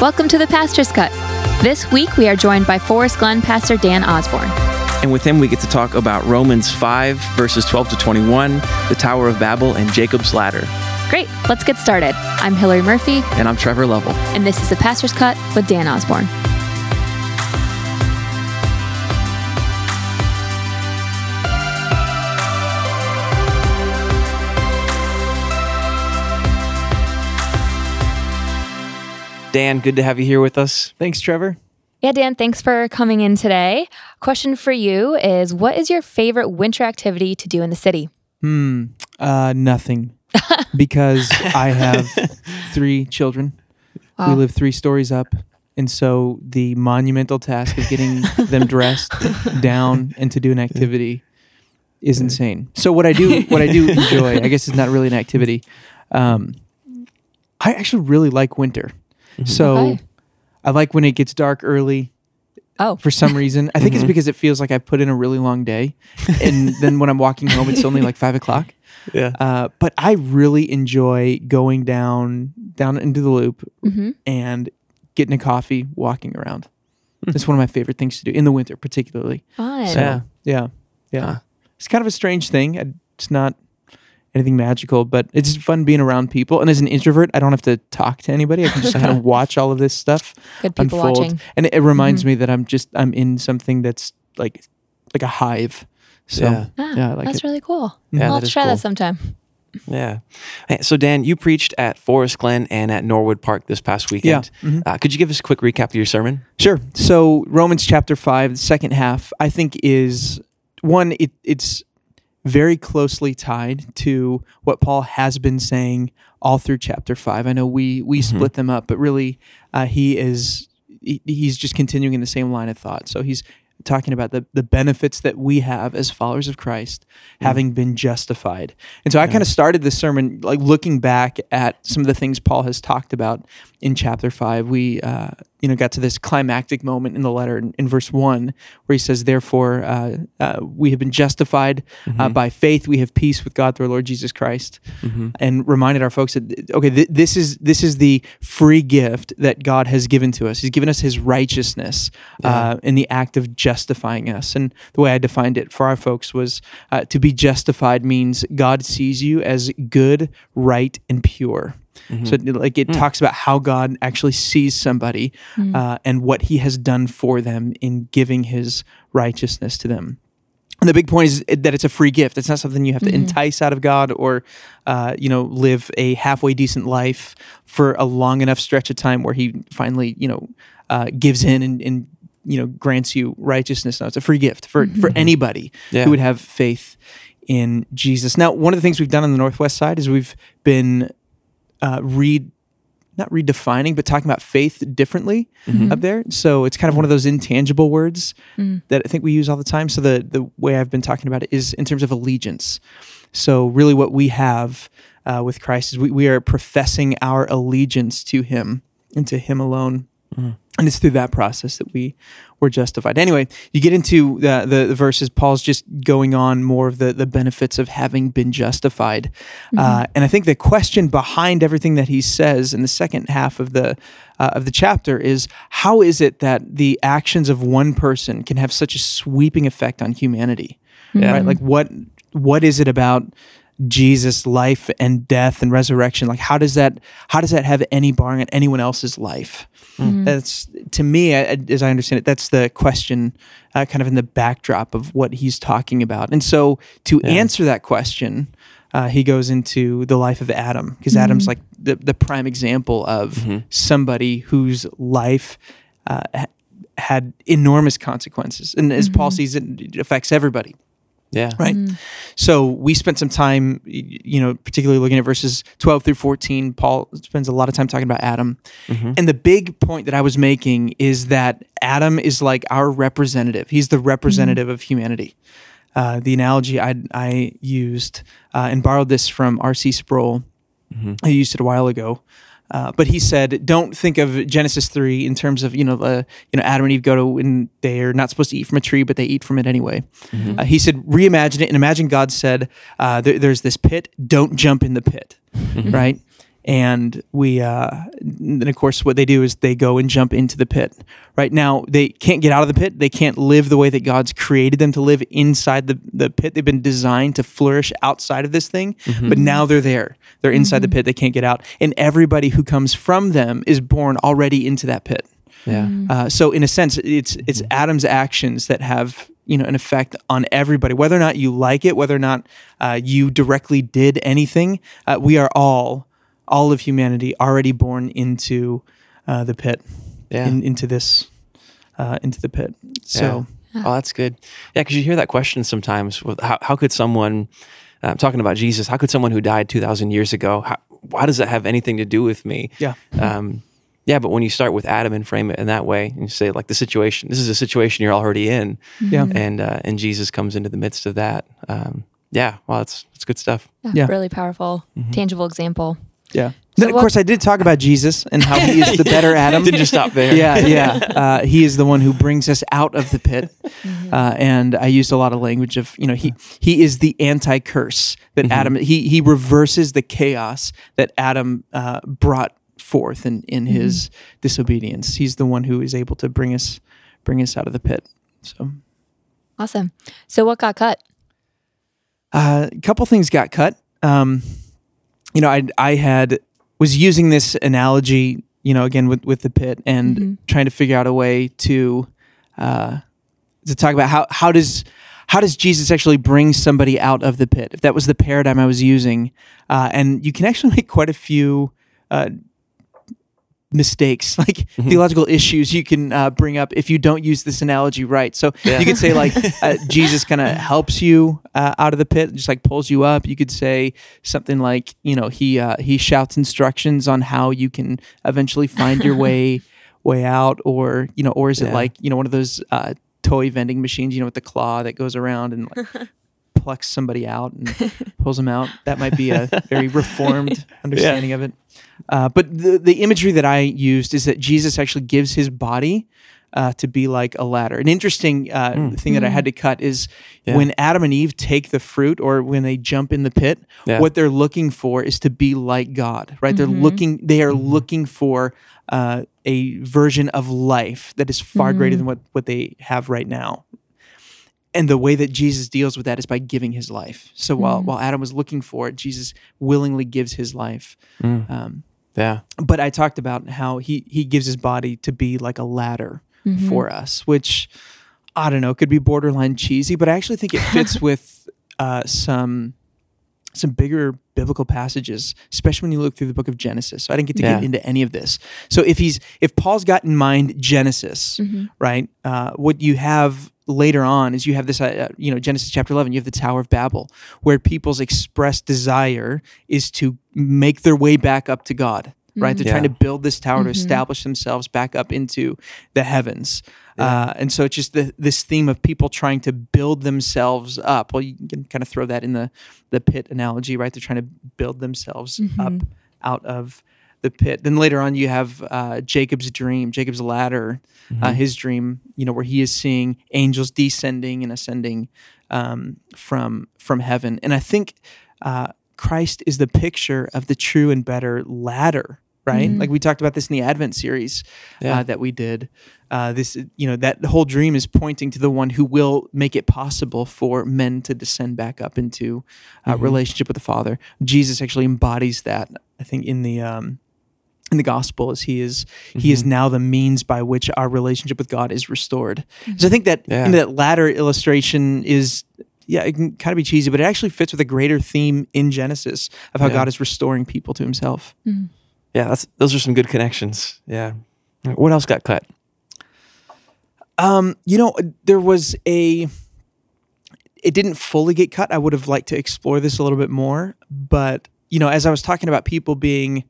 Welcome to the Pastor's Cut. This week we are joined by Forest Glen Pastor Dan Osborn. And with him, we get to talk about Romans 5, verses 12 to 21, the Tower of Babel, and Jacob's Ladder. Great, let's get started. I'm Hillary Murphy, And I'm Trevor Lovell. and this is the Pastor's Cut with Dan Osborn. Dan, good to have you here with us. Thanks, Trevor. Yeah, Dan, thanks for coming in today. Question for you is What is your favorite winter activity to do in the city? Hmm. Uh, nothing, because I have three children. We live three stories up, and so the monumental task of getting them dressed down and to do an activity is insane. So what I do, what I do enjoy, I guess, is not really an activity. Um, I actually really like winter. So Okay. I like when it gets dark early. Oh, for some reason. I think it's because it feels like I put in a really long day, and then when I'm walking home, it's only like five o'clock. Yeah. Uh, but I really enjoy going down down into the loop hmm and getting a coffee, walking around. It's one of my favorite things to do in the winter, particularly. fun. So, Yeah. yeah, yeah. Huh. It's kind of a strange thing. It's not anything magical, but it's fun being around people. And as an introvert, I don't have to talk to anybody. I can just kind of watch all of this stuff Good people unfold. watching. And it, it reminds Mm-hmm. me that I'm just I'm in something that's like like a hive. So Yeah. Ah, yeah, I like that's it. really cool. Yeah, I'll that have to is try cool. that sometime. Yeah. So, Dan, you preached at Forest Glen and at Norwood Park this past weekend. Mhm. Uh, could you give us a quick recap of your sermon? Sure. So Romans chapter five, the second half, I think is one. It, it's very closely tied to what Paul has been saying all through chapter five. I know we we split them up, but really, uh, he is he, he's just continuing in the same line of thought. So he's talking about the the benefits that we have as followers of Christ, having been justified. And so I kind of started this sermon like looking back at some of the things Paul has talked about in chapter five. We uh, you know got to this climactic moment in the letter in, in verse one where he says, "Therefore, uh, uh, we have been justified uh, by faith. We have peace with God through our Lord Jesus Christ." And reminded our folks that okay, th- this is this is the free gift that God has given to us. He's given us His righteousness uh, in the act of justifying us. And the way I defined it for our folks was uh, to be justified means God sees you as good, right, and pure. So, it- like, it talks about how God actually sees somebody uh, and what He has done for them in giving His righteousness to them. And the big point is that it's a free gift. It's not something you have to entice out of God or, uh, you know, live a halfway decent life for a long enough stretch of time where He finally, you know, uh, gives in and, and you know grants you righteousness. No, it's a free gift for for anybody Yeah. who would have faith in Jesus. Now, one of the things we've done on the Northwest side is we've been uh, read not redefining, but talking about faith differently up there. So it's kind of one of those intangible words that I think we use all the time. So the the way I've been talking about it is in terms of allegiance. So really, what we have uh, with Christ is we, we are professing our allegiance to Him and to Him alone. And it's through that process that we were justified. Anyway, you get into the, the, the verses. Paul's just going on more of the, the benefits of having been justified. Uh, and I think the question behind everything that he says in the second half of the uh, of the chapter is how is it that the actions of one person can have such a sweeping effect on humanity? Right? Like what what is it about Jesus' life and death and resurrection? Like how does that how does that have any bearing on anyone else's life? That's to me, I- as I understand it, that's the question, uh, kind of in the backdrop of what he's talking about. And so, to answer that question, uh, he goes into the life of Adam because Adam's like the the prime example of somebody whose life uh, had enormous consequences, and as Paul sees it, it affects everybody Yeah. right? So we spent some time you know particularly looking at verses 12 through 14 paul spends a lot of time talking about adam. And the big point that i was making is that adam is like our representative. He's the representative of humanity. Uh, the analogy I, I used uh, and borrowed this from R.C. Sproul. I used it a while ago, uh, but he said, "Don't think of Genesis three in terms of you know uh, you know Adam and Eve go to and they're not supposed to eat from a tree, but they eat from it anyway." Uh, he said, "Reimagine it and imagine God said, uh, there, "There's this pit. Don't jump in the pit." Right? And we uh, then of course what they do is they go and jump into the pit. Right now they can't get out of the pit. They can't live the way that god's created them to live inside the, the pit. They've been designed to flourish outside of this thing but now they're there. They're inside the pit. They can't get out. And everybody who comes from them is born already into that pit. Yeah. uh, so in a sense, it's it's Adam's actions that have you know an effect on everybody, whether or not you like it, whether or not uh, you directly did anything. Uh, we are all all of humanity already born into uh, the pit, Yeah. in, into this uh, into the pit. So Oh, that's good. Yeah, because you hear that question sometimes. With how, how could someone, uh, talking about Jesus, how could someone who died 2,000 years ago, how, why does that have anything to do with me? yeah, Um, yeah, but when you start with Adam and frame it in that way, and you say, like, the situation, this is a situation you're already in, yeah, and uh, and Jesus comes into the midst of that. Um, yeah, well, it's it's good stuff. Yeah, Yeah. Really powerful, tangible example. Yeah. Then, of what- course, I did talk about Jesus and how he is the better Adam. Didn't just stop there. yeah, yeah. Uh, he is the one who brings us out of the pit, uh, and I used a lot of language of you know he he is the anti curse that Adam he he reverses the chaos that Adam uh, brought forth in in his disobedience. He's the one who is able to bring us bring us out of the pit. So Awesome. So what got cut? uh, a couple things got cut. Um, you know, I I had was using this analogy, you know, again with with the pit and Mhm. trying to figure out a way to uh, to talk about how how does how does Jesus actually bring somebody out of the pit? If that was the paradigm I was using, uh, and you can actually make quite a few. Uh, mistakes like theological issues you can uh, bring up if you don't use this analogy right. So Yeah. you could say like uh, jesus kind of helps you uh, out of the pit just like pulls you up. You could say something like you know he uh, he shouts instructions on how you can eventually find your way way out or you know or is it like you know one of those uh, toy vending machines you know with the claw that goes around and like plucks somebody out and pulls them out that might be a very reformed understanding of it uh, but the, the imagery that I used is that Jesus actually gives his body uh, to be like a ladder. An interesting uh, thing that I had to cut is Yeah. when Adam and Eve take the fruit or when they jump in the pit, Yeah. what they're looking for is to be like God, right? They're looking, they are looking for uh, a version of life that is far greater than what, what they have right now. And the way that Jesus deals with that is by giving his life. So while, while Adam was looking for it, Jesus willingly gives his life. Mm. Um, Yeah. but I talked about how he he gives his body to be like a ladder for us, which I don't know could be borderline cheesy, but I actually think it fits with uh, some some bigger biblical passages, especially when you look through the book of Genesis. So I didn't get to Yeah. get into any of this. So if he's if Paul's got in mind Genesis, right? Uh, what you have later on is you have this, uh, you know, Genesis chapter eleven. You have the Tower of Babel, where people's expressed desire is to make their way back up to God. Right, they're trying to build this tower to establish themselves back up into the heavens, uh, and so it's just the, this theme of people trying to build themselves up. Well, you can kind of throw that in the the pit analogy, right? They're trying to build themselves up out of the pit. Then later on, you have uh, Jacob's dream, Jacob's ladder, uh, his dream. You know, where he is seeing angels descending and ascending um, from from heaven. And I think uh, Christ is the picture of the true and better ladder. Right, like we talked about this in the Advent series Yeah. uh, that we did. Uh, this, you know, that whole dream is pointing to the one who will make it possible for men to descend back up into uh, relationship with the Father. Jesus actually embodies that. I think in the um, in the gospel, as he is he is mm-hmm. now the means by which our relationship with God is restored. So I mm-hmm. think that Yeah. you know, that latter illustration is. Yeah, it can kind of be cheesy, but it actually fits with a greater theme in Genesis of how Yeah. God is restoring people to Himself. Mm-hmm. Yeah. That's those are some good connections. Yeah. What else got cut? Um, you know, there was a. It didn't fully get cut. I would have liked to explore this a little bit more, but you know, as I was talking about people being,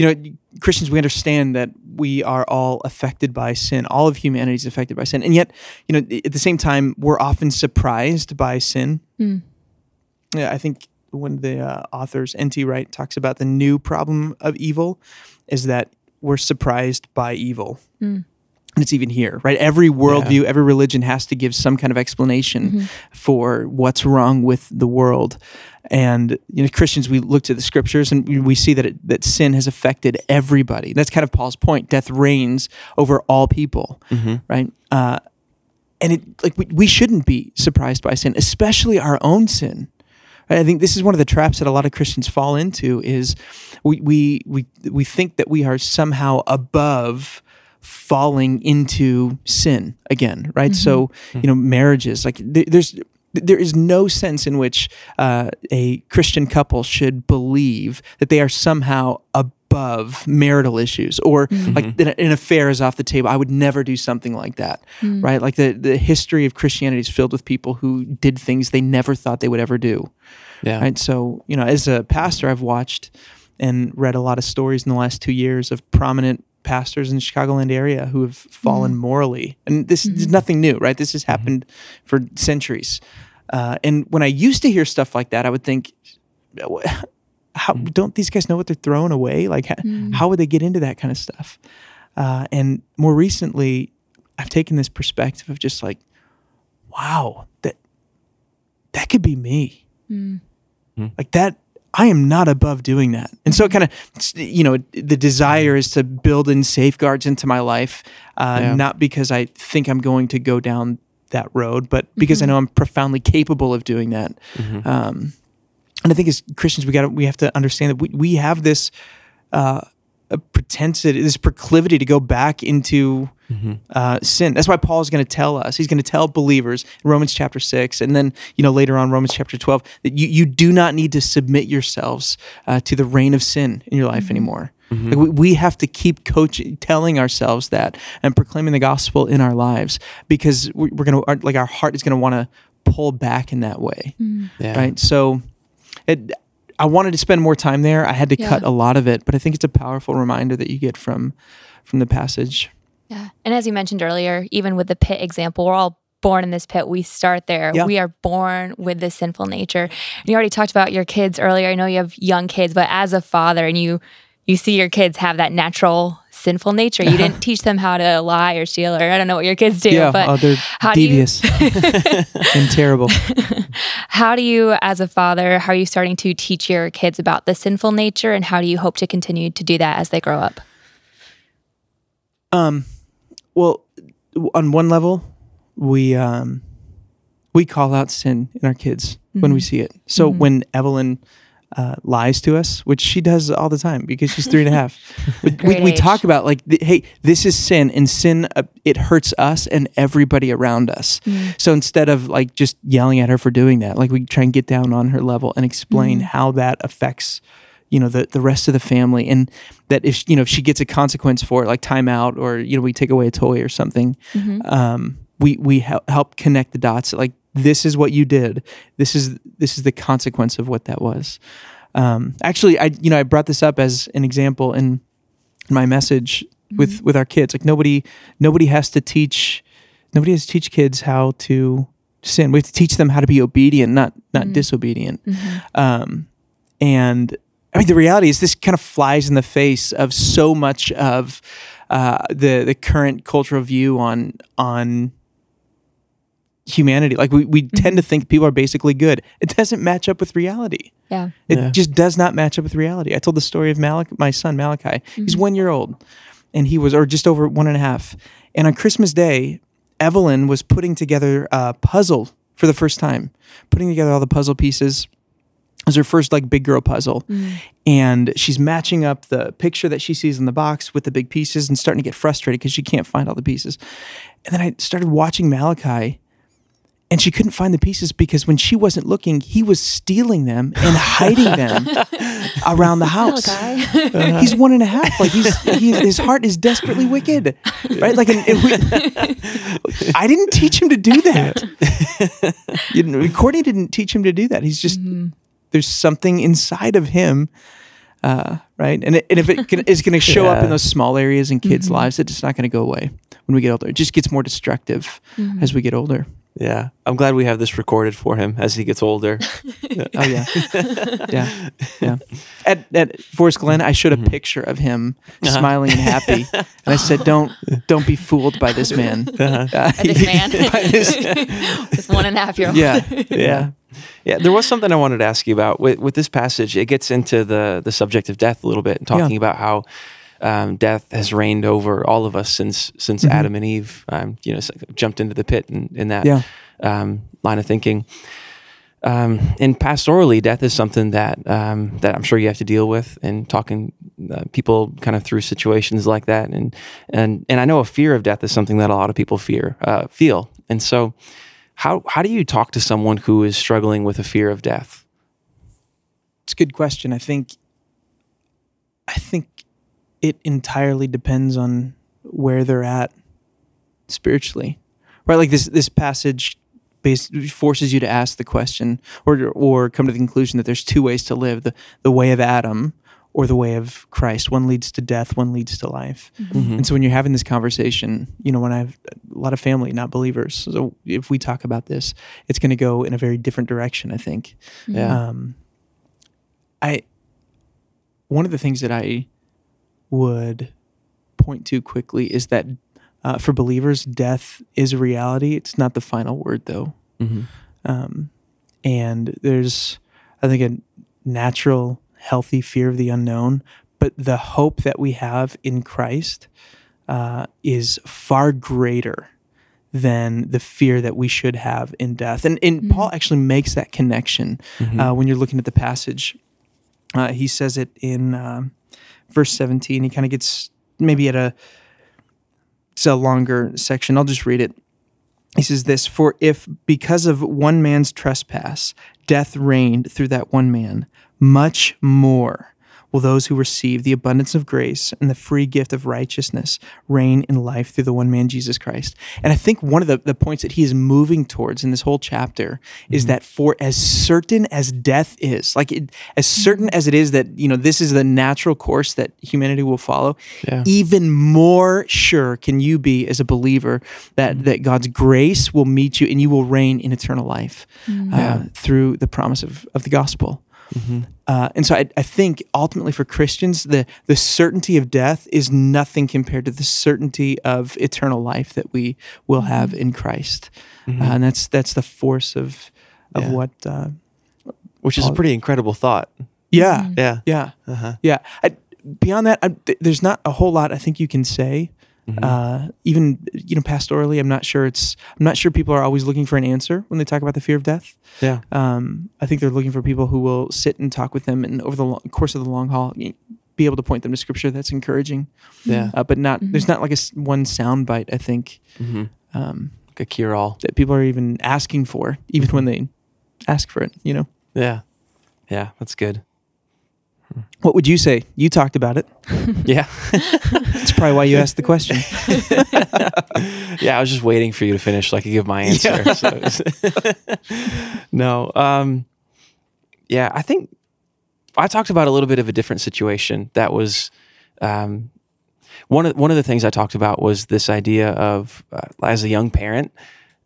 you know, Christians, we understand that we are all affected by sin. All of humanity is affected by sin, and yet, you know, at the same time, we're often surprised by sin. Yeah, I think one of the uh, authors, N.T. Wright, talks about the new problem of evil is that we're surprised by evil. And it's even here, right? Every worldview, every religion has to give some kind of explanation for what's wrong with the world. And you know, Christians, we look to the scriptures and we- we see that it, that sin has affected everybody. That's kind of Paul's point. Death reigns over all people, right? Uh, and it like we, we shouldn't be surprised by sin, especially our own sin. I think this is one of the traps that a lot of Christians fall into is we we we we think that we are somehow above falling into sin again, right? So mm-hmm. you know, marriages like there, there's there is no sense in which uh, a Christian couple should believe that they are somehow above marital issues or mm-hmm. like an affair is off the table. I would never do something like that, mm. right? Like the the history of Christianity is filled with people who did things they never thought they would ever do. Yeah. Right. So, you know, as a pastor, I've watched and read a lot of stories in the last two years of prominent pastors in the Chicagoland area who have fallen mm-hmm. morally. And this is mm-hmm. nothing new, right? This has mm-hmm. happened for centuries. Uh, and when I used to hear stuff like that, I would think, how mm. don't these guys know what they're throwing away? Like, how, mm. how would they get into that kind of stuff? Uh, and more recently, I've taken this perspective of just like, wow, that that could be me. Mm. Hmm. Like that, I am not above doing that. And so it kind of, you know, the desire is to build in safeguards into my life, uh, Yeah. not because I think I'm going to go down that road, but because I know I'm profoundly capable of doing that. Um, and I think as Christians, we got we have to understand that we, we have this uh, a propensity, this proclivity to go back into uh, sin. That's why Paul is going to tell us. He's going to tell believers in Romans chapter six, and then you know later on Romans chapter twelve that you you do not need to submit yourselves uh, to the reign of sin in your life anymore. Like we, we have to keep coaching, telling ourselves that, and proclaiming the gospel in our lives because we- we're going to like our heart is going to want to pull back in that way, Yeah. right? So, it, I wanted to spend more time there. I had to cut a lot of it, but I think it's a powerful reminder that you get from from the passage. Yeah. And as you mentioned earlier, even with the pit example, we're all born in this pit. We start there. Yeah. We are born with this sinful nature. And you already talked about your kids earlier. I know you have young kids, but as a father and you you see your kids have that natural sinful nature. You didn't teach them how to lie or steal or I don't know what your kids do, yeah, but oh, they're how do you devious and terrible. how do you as a father, how are you starting to teach your kids about the sinful nature and how do you hope to continue to do that as they grow up? Um, well, on one level, we um, we call out sin in our kids when we see it. So when Evelyn uh, lies to us, which she does all the time because she's three and a half, we, we, we talk about like, th- hey, this is sin, and sin uh, it hurts us and everybody around us. So instead of like just yelling at her for doing that, like we try and get down on her level and explain how that affects you know the the rest of the family and that if you know if she gets a consequence for it like timeout or you know we take away a toy or something um we we hel- help connect the dots like this is what you did. This is this is the consequence of what that was. Um actually i you know i brought this up as an example in my message with with our kids. Like nobody nobody has to teach nobody has to teach kids how to sin. We have to teach them how to be obedient not not disobedient. Um and I mean, the reality is this kind of flies in the face of so much of uh, the the current cultural view on on humanity. Like we, we tend to think people are basically good. It doesn't match up with reality. Yeah. It Yeah. just does not match up with reality. I told the story of Malak, my son Malachi. He's one year old, and he was, or just over one and a half. And on Christmas Day, Evelyn was putting together a puzzle for the first time, putting together all the puzzle pieces. It was her first like big girl puzzle, mm. and she's matching up the picture that she sees in the box with the big pieces, and starting to get frustrated because she can't find all the pieces. And then I started watching Malachi, and she couldn't find the pieces because when she wasn't looking, he was stealing them and hiding them around the house. Malachi. He's one and a half. Like he's, he, his heart is desperately wicked, right? Like, and it, we, I didn't teach him to do that. you know, Courtney didn't teach him to do that. He's just mm-hmm. There's something inside of him, uh, right? And it, and if it can, is going to show up in those small areas in kids' lives, it's not going to go away when we get older. It just gets more destructive as we get older. Yeah. I'm glad we have this recorded for him as he gets older. Oh yeah, yeah, yeah. At at Forest Glen, I showed a Mm-hmm. picture of him Uh-huh. smiling and happy, and I said, "Don't don't be fooled by this man." Uh, By this man, by this- this one and a half year old. yeah, yeah. Yeah, there was something I wanted to ask you about with, with this passage. It gets into the the subject of death a little bit, and talking about how um, death has reigned over all of us since since Mhm. Adam and Eve, um, you know, jumped into the pit in, in that Yeah. um, line of thinking. Um, and pastorally, death is something that um, that I'm sure you have to deal with, and talking uh, people kind of through situations like that, and and and I know a fear of death is something that a lot of people fear uh, feel, and so how how do you talk to someone who is struggling with a fear of death? It's a good question. I think I think it entirely depends on where they're at spiritually. Right? Like this this passage based forces you to ask the question or or come to the conclusion that there's two ways to live, the the way of Adam or the way of Christ. One leads to death, one leads to life. Mm-hmm. And so when you're having this conversation, you know, when I have a lot of family, not believers, so if we talk about this, it's going to go in a very different direction, I think. Yeah. Um, I one of the things that I would point to quickly is that uh, for believers, death is a reality. It's not the final word, though. Mm-hmm. Um, and there's, I think, a natural, healthy fear of the unknown. But the hope that we have in Christ uh, is far greater than the fear that we should have in death. And, and Paul actually makes that connection uh, when you're looking at the passage. Uh, he says it in um, verse 17. He kind of gets maybe at a it's a longer section. I'll just read it. He says this For if because of one man's trespass death reigned through that one man, much more will those who receive the abundance of grace and the free gift of righteousness reign in life through the one man Jesus Christ. And I think one of the, the points that he is moving towards in this whole chapter is mm-hmm. that for as certain as death is, like it, as certain mm-hmm. as it is that, you know, this is the natural course that humanity will follow, Yeah. even more sure can you be as a believer that, mm-hmm. that God's grace will meet you and you will reign in eternal life uh, through the promise of, of the gospel. Uh, and so I, I think ultimately for Christians, the, the certainty of death is nothing compared to the certainty of eternal life that we will have in Christ. Uh, and that's that's the force of of Yeah. what. Uh, Which is a pretty incredible thought. yeah, Yeah. yeah, Uh-huh. yeah. I, beyond that, I, th- there's not a whole lot I think you can say. Uh, even you know, pastorally, I'm not sure it's. I'm not sure people are always looking for an answer when they talk about the fear of death. Yeah. Um, I think they're looking for people who will sit and talk with them, and over the long, course of the long haul, be able to point them to scripture that's encouraging. Yeah. Uh, but not there's not like a one sound bite. I think Mm-hmm. um, Like a cure all. that people are even asking for, even when they ask for it. You know, Yeah. Yeah. That's good. What would you say? You talked about it. Yeah. That's probably why you asked the question. yeah, I was just waiting for you to finish so I could give my answer. So no. Um, yeah, I think I talked about a little bit of a different situation. That was um, one of one of the things I talked about was this idea of uh, as a young parent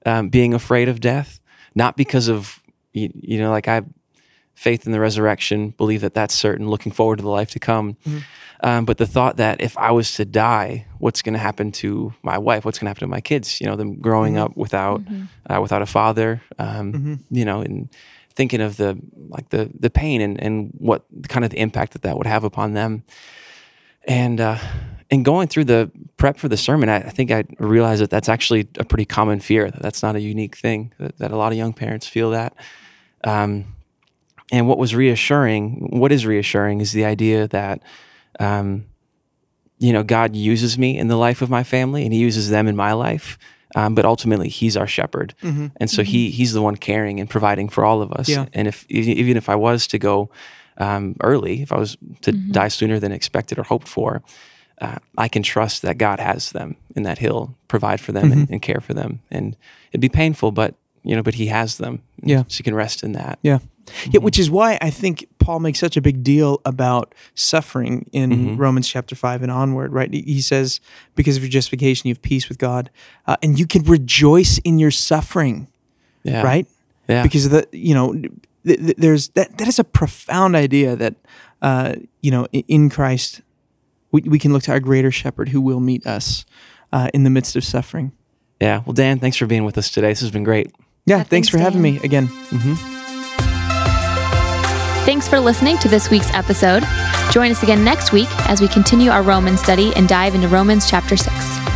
um, being afraid of death, not because of you, you know like I faith in the resurrection, believe that that's certain, looking forward to the life to come. Um, but the thought that if I was to die, what's going to happen to my wife? What's going to happen to my kids? You know, them growing up without uh, without a father. Um, You know, and thinking of the like the the pain and and what kind of the impact that that would have upon them. And uh, and going through the prep for the sermon, I, I think I realized that that's actually a pretty common fear. That that's not a unique thing. That, that a lot of young parents feel that. Um, and what was reassuring, what is reassuring, is the idea that, um, you know, God uses me in the life of my family, and He uses them in my life. Um, but ultimately, He's our shepherd, and so He He's the one caring and providing for all of us. Yeah. And if even if I was to go um, early, if I was to die sooner than expected or hoped for, uh, I can trust that God has them and that He'll provide for them and, and care for them. And it'd be painful, but you know, but He has them. Yeah. so you can rest in that. Yeah. Yeah, which is why I think Paul makes such a big deal about suffering in Romans chapter 5 and onward, right? He- says, because of your justification, you have peace with God, uh, and you can rejoice in your suffering. Yeah. right? Yeah. Because the you know th- th- there's that that is a profound idea that uh, you know in Christ we, we can look to our greater shepherd who will meet us uh, in the midst of suffering. yeah. Well, Dan, thanks for being with us today. This has been great. Yeah, thanks, thanks, for having me again. Mm-hmm. Thanks for listening to this week's episode. Join us again next week as we continue our Roman study and dive into Romans chapter 6.